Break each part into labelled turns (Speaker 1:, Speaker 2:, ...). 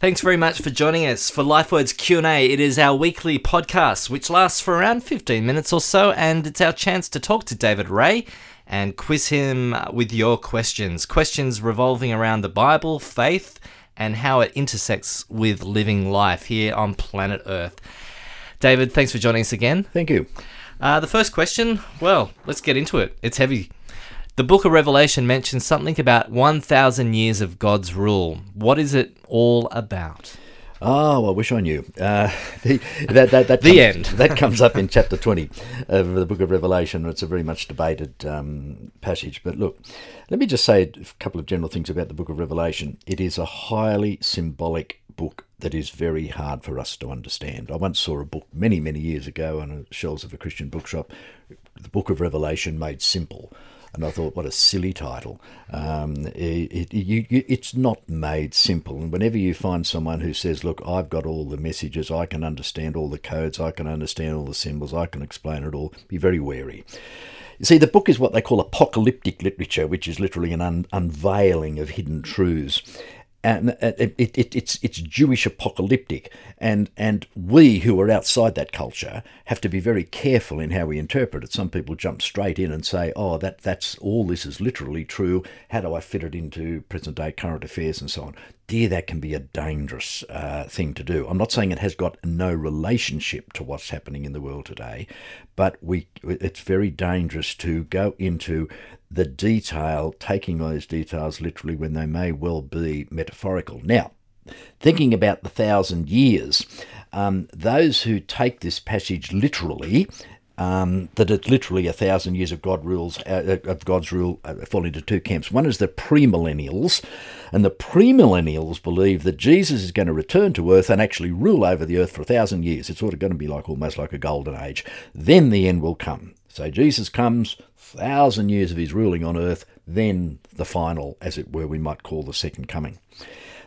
Speaker 1: Thanks very much for joining us for LifeWords Q&A. It is our weekly podcast which lasts for around 15 minutes or so and it's our chance to talk to David Ray and quiz him with your questions. Questions revolving around the Bible, faith, and how it intersects with living life here on planet Earth. David, thanks for joining us again.
Speaker 2: Thank you.
Speaker 1: Uh, the first question, well, let's get into it. It's heavy. The book of Revelation mentions something about 1,000 years of God's rule. What is it all about?
Speaker 2: Oh, I wish I knew. Uh, the, that, that, that
Speaker 1: the
Speaker 2: comes,
Speaker 1: end.
Speaker 2: that comes up in chapter 20 of the book of Revelation. It's a very much debated um, passage. But look, let me just say a couple of general things about the book of Revelation. It is a highly symbolic book that is very hard for us to understand. I once saw a book many, many years ago on the shelves of a Christian bookshop, the book of Revelation made simple. And I thought, what a silly title. Um, it, it, you, it's not made simple. And whenever you find someone who says, look, I've got all the messages, I can understand all the codes, I can understand all the symbols, I can explain it all, be very wary. You see, the book is what they call apocalyptic literature, which is literally an un- unveiling of hidden truths and it, it, it, it's it's Jewish apocalyptic, and and we who are outside that culture have to be very careful in how we interpret it. Some people jump straight in and say, "Oh, that that's all. This is literally true. How do I fit it into present day current affairs and so on?" Dear, that can be a dangerous uh, thing to do. I'm not saying it has got no relationship to what's happening in the world today, but we it's very dangerous to go into the detail, taking those details literally when they may well be metaphorical. Now, thinking about the thousand years, um, those who take this passage literally, um, that it's literally a thousand years of God rules uh, of God's rule uh, fall into two camps. One is the premillennials, and the premillennials believe that Jesus is going to return to earth and actually rule over the earth for a thousand years. It's sort of going to be like almost like a golden age. Then the end will come. So Jesus comes, thousand years of his ruling on earth, then the final, as it were, we might call the second coming.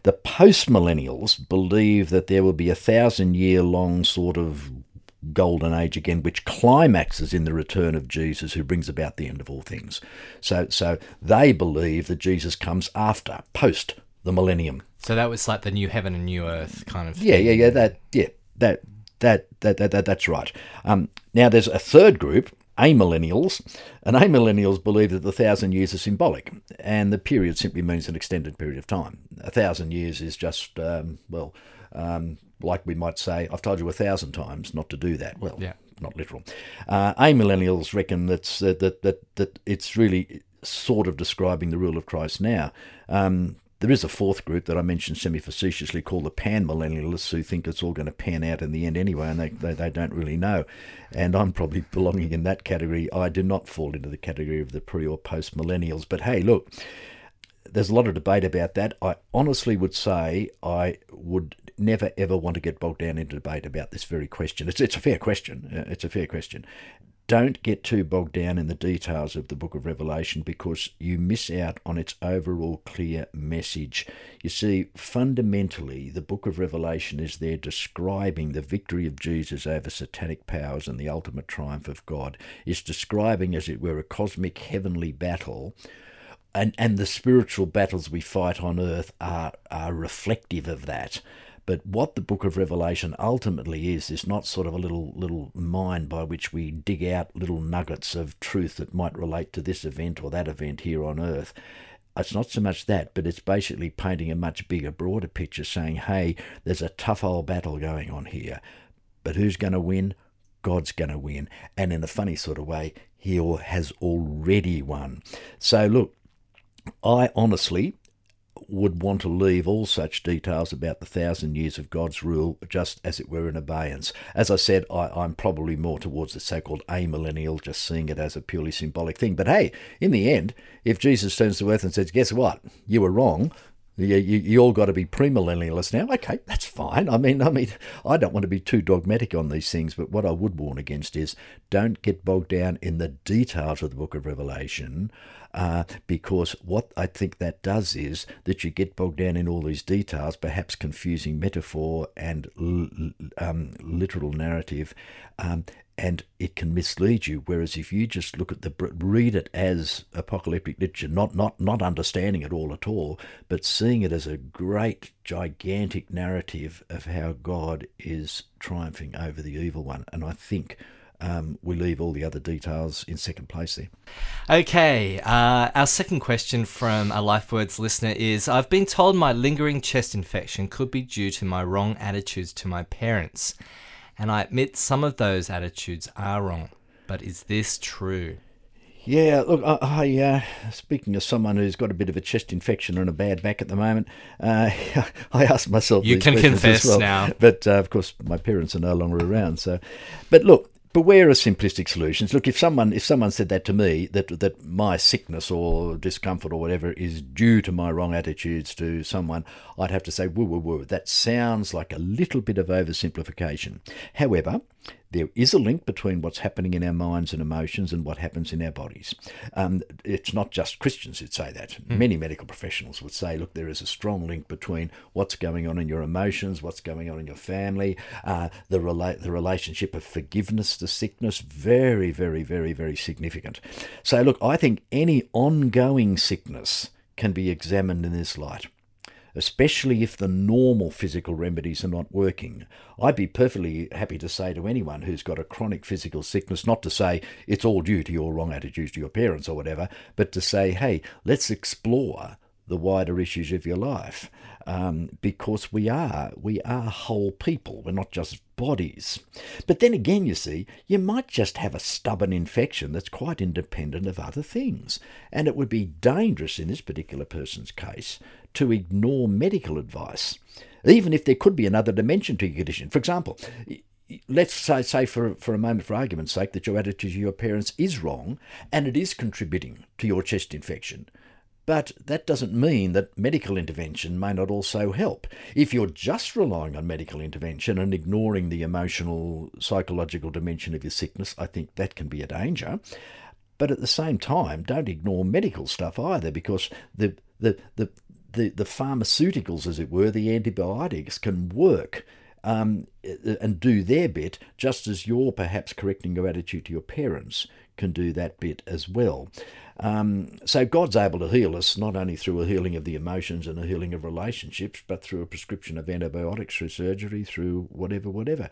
Speaker 2: The postmillennials believe that there will be a thousand year long sort of golden age again, which climaxes in the return of Jesus, who brings about the end of all things. So, so they believe that Jesus comes after, post the millennium.
Speaker 1: So that was like the new heaven and new earth kind of.
Speaker 2: Yeah,
Speaker 1: thing.
Speaker 2: yeah, yeah. That, yeah, that, that, that, that, that that's right. Um, now there's a third group, amillennials, and amillennials believe that the thousand years is symbolic, and the period simply means an extended period of time. A thousand years is just, um, well, um, like we might say, I've told you a thousand times not to do that. Well,
Speaker 1: Yeah.
Speaker 2: not literal. Uh, amillennials reckon that's, uh, that, that, that it's really sort of describing the rule of Christ now. Um, there is a fourth group that I mentioned semi facetiously called the pan millennialists who think it's all going to pan out in the end anyway, and they, they, they don't really know. And I'm probably belonging in that category. I do not fall into the category of the pre or post millennials. But hey, look, there's a lot of debate about that. I honestly would say I would never ever want to get bogged down into debate about this very question. It's, it's a fair question. Uh, It's a fair question. Don't get too bogged down in the details of the book of Revelation because you miss out on its overall clear message. You see, fundamentally, the book of Revelation is there describing the victory of Jesus over satanic powers and the ultimate triumph of God. It's describing, as it were, a cosmic heavenly battle and and the spiritual battles we fight on earth are are reflective of that. But what the book of Revelation ultimately is is not sort of a little little mine by which we dig out little nuggets of truth that might relate to this event or that event here on earth. It's not so much that, but it's basically painting a much bigger, broader picture saying, hey, there's a tough old battle going on here. But who's going to win? God's going to win. And in a funny sort of way, he has already won. So, look, I honestly would want to leave all such details about the thousand years of God's rule just as it were in abeyance. As I said, I, I'm probably more towards the so called amillennial, just seeing it as a purely symbolic thing. But hey, in the end, if Jesus turns to earth and says, Guess what? You were wrong. You, you, you all got to be premillennialists now. Okay, that's fine. I mean, I mean, I don't want to be too dogmatic on these things, but what I would warn against is don't get bogged down in the details of the Book of Revelation, uh, because what I think that does is that you get bogged down in all these details, perhaps confusing metaphor and l- um, literal narrative, um, and it can mislead you. Whereas if you just look at the read it as apocalyptic literature, not not not understanding it all at all, but seeing it as a great gigantic narrative of how God is triumphing over the evil one, and I think. Um, we leave all the other details in second place there.
Speaker 1: Okay, uh, our second question from a LifeWords listener is I've been told my lingering chest infection could be due to my wrong attitudes to my parents. And I admit some of those attitudes are wrong. But is this true?
Speaker 2: Yeah, look, I, I uh, speaking of someone who's got a bit of a chest infection and a bad back at the moment, uh, I ask myself.
Speaker 1: You can confess
Speaker 2: well.
Speaker 1: now,
Speaker 2: but uh, of course my parents are no longer around. So, but look, beware of simplistic solutions. Look, if someone if someone said that to me, that that my sickness or discomfort or whatever is due to my wrong attitudes to someone, I'd have to say, woo woo woo. That sounds like a little bit of oversimplification. However, there is a link between what's happening in our minds and emotions and what happens in our bodies. Um, it's not just Christians who'd say that. Mm. Many medical professionals would say, look, there is a strong link between what's going on in your emotions, what's going on in your family, uh, the, rela- the relationship of forgiveness to sickness, very, very, very, very significant. So, look, I think any ongoing sickness can be examined in this light especially if the normal physical remedies are not working. I'd be perfectly happy to say to anyone who's got a chronic physical sickness, not to say it's all due to your wrong attitudes to your parents or whatever, but to say, hey, let's explore the wider issues of your life um, because we are we are whole people. We're not just bodies. But then again you see you might just have a stubborn infection that's quite independent of other things. And it would be dangerous in this particular person's case to ignore medical advice even if there could be another dimension to your condition. For example let's say, say for, for a moment, for argument's sake, that your attitude to your parents is wrong and it is contributing to your chest infection. But that doesn't mean that medical intervention may not also help. If you're just relying on medical intervention and ignoring the emotional, psychological dimension of your sickness, I think that can be a danger. But at the same time, don't ignore medical stuff either, because the the the the, the pharmaceuticals, as it were, the antibiotics can work um, and do their bit, just as you're perhaps correcting your attitude to your parents can do that bit as well. Um, so God's able to heal us not only through a healing of the emotions and a healing of relationships, but through a prescription of antibiotics, through surgery, through whatever, whatever.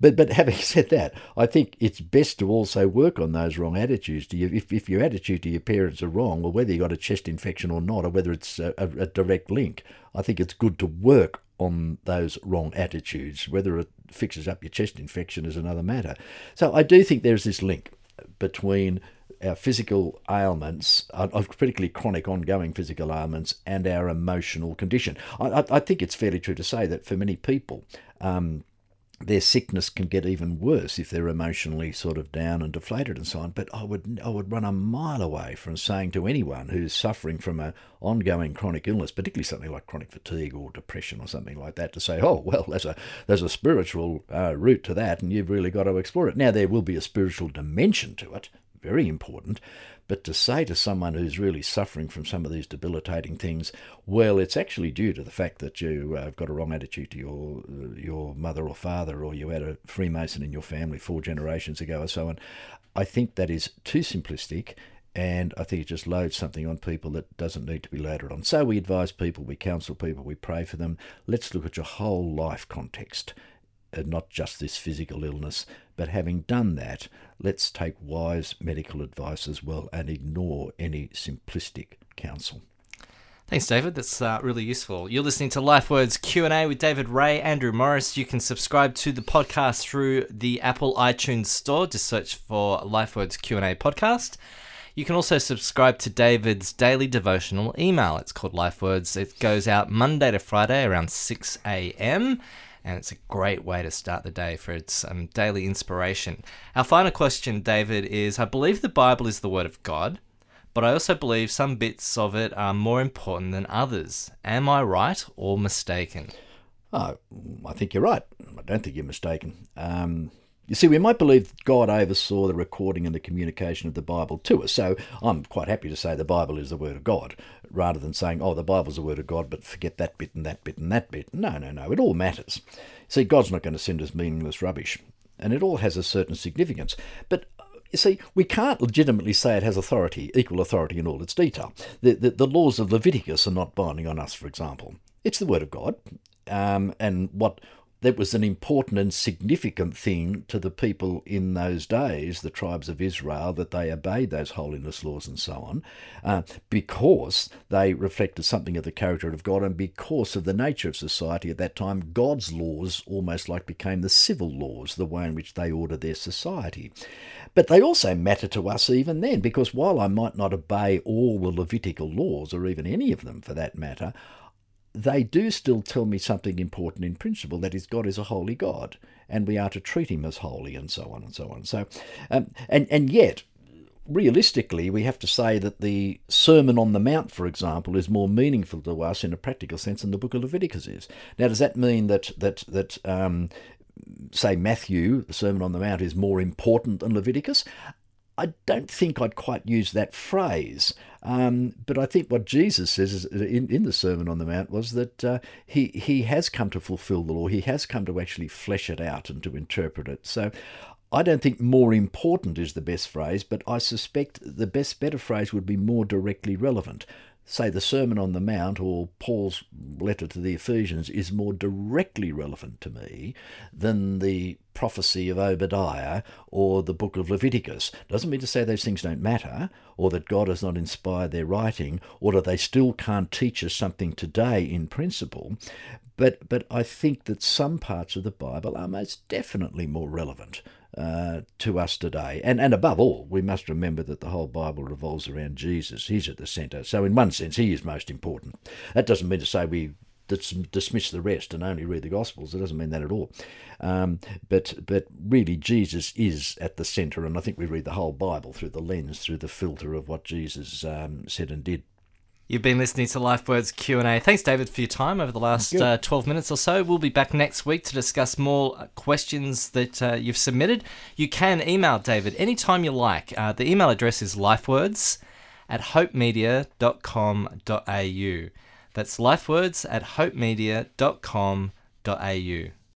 Speaker 2: But but having said that, I think it's best to also work on those wrong attitudes. You, if if your attitude to your parents are wrong, or whether you got a chest infection or not, or whether it's a, a, a direct link, I think it's good to work on those wrong attitudes. Whether it fixes up your chest infection is another matter. So I do think there's this link between our physical ailments, uh, particularly chronic ongoing physical ailments, and our emotional condition. I, I, think it's fairly true to say that for many people, um, their sickness can get even worse if they're emotionally sort of down and deflated and so on. But I would I would run a mile away from saying to anyone who's suffering from an ongoing chronic illness, particularly something like chronic fatigue or depression or something like that, to say, oh well, there's a there's a spiritual uh, root to that, and you've really got to explore it. Now there will be a spiritual dimension to it, very important. But to say to someone who's really suffering from some of these debilitating things, well, it's actually due to the fact that you uh, have got a wrong attitude to your uh, your mother or father, or you had a Freemason in your family four generations ago, or so on. I think that is too simplistic, and I think it just loads something on people that doesn't need to be loaded on. So we advise people, we counsel people, we pray for them. Let's look at your whole life context and not just this physical illness. But having done that, let's take wise medical advice as well and ignore any simplistic counsel.
Speaker 1: Thanks, David. That's uh, really useful. You're listening to LifeWords Q&A with David Ray, Andrew Morris. You can subscribe to the podcast through the Apple iTunes store. Just search for LifeWords Q&A podcast. You can also subscribe to David's daily devotional email. It's called LifeWords. It goes out Monday to Friday around 6 a.m and it's a great way to start the day for its um, daily inspiration. Our final question, David, is I believe the Bible is the Word of God, but I also believe some bits of it are more important than others. Am I right or mistaken?
Speaker 2: Oh, I think you're right. I don't think you're mistaken. Um, you see, we might believe God oversaw the recording and the communication of the Bible to us, so I'm quite happy to say the Bible is the Word of God, rather than saying, oh, the Bible's the Word of God, but forget that bit and that bit and that bit. No, no, no, it all matters. See, God's not going to send us meaningless rubbish. and it all has a certain significance. But you see, we can't legitimately say it has authority, equal authority in all its detail. The, the, the laws of Leviticus are not binding on us, for example. It's the Word of God. Um, and what that was an important and significant thing to the people in those days, the tribes of Israel, that they obeyed those holiness laws and so on, uh, because they reflected something of the character of God and because of the nature of society at that time, God's laws almost like became the civil laws, the way in which they ordered their society. But they also matter to us even then, because while I might not obey all the Levitical laws, or even any of them for that matter, they do still tell me something important in principle that is, God is a holy God, and we are to treat him as holy, and so on and so on. So, um, and, and yet, realistically, we have to say that the Sermon on the Mount, for example, is more meaningful to us in a practical sense than the book of Leviticus is. Now, does that mean that that that um, say Matthew, the Sermon on the Mount, is more important than Leviticus? I don't think I'd quite use that phrase. Um, but I think what Jesus says in, in the Sermon on the Mount was that uh, he, he has come to fulfill the law. He has come to actually flesh it out and to interpret it. So I don't think more important is the best phrase, but I suspect the best, better phrase would be more directly relevant say, the Sermon on the Mount or Paul's letter to the Ephesians is more directly relevant to me than the prophecy of Obadiah or the book of Leviticus. Doesn't mean to say those things don't matter or that God has not inspired their writing or that they still can't teach us something today in principle. But, but I think that some parts of the Bible are most definitely more relevant uh, to us today. And, and above all, we must remember that the whole Bible revolves around Jesus. He's at the centre. So, in one sense, he is most important. That doesn't mean to say we dismiss the rest and only read the Gospels. It doesn't mean that at all. Um, but but really, Jesus is at the centre, and I think we read the whole Bible through the lens, through the filter of what Jesus um, said and did.
Speaker 1: You've been listening to LifeWords Q&A. Thanks, David, for your time over the last uh, 12 minutes or so. We'll be back next week to discuss more uh, questions that uh, you've submitted. You can email David anytime you like. Uh, the email address is lifewords at hopemedia.com.au. That's lifewords at hopemedia.com.au.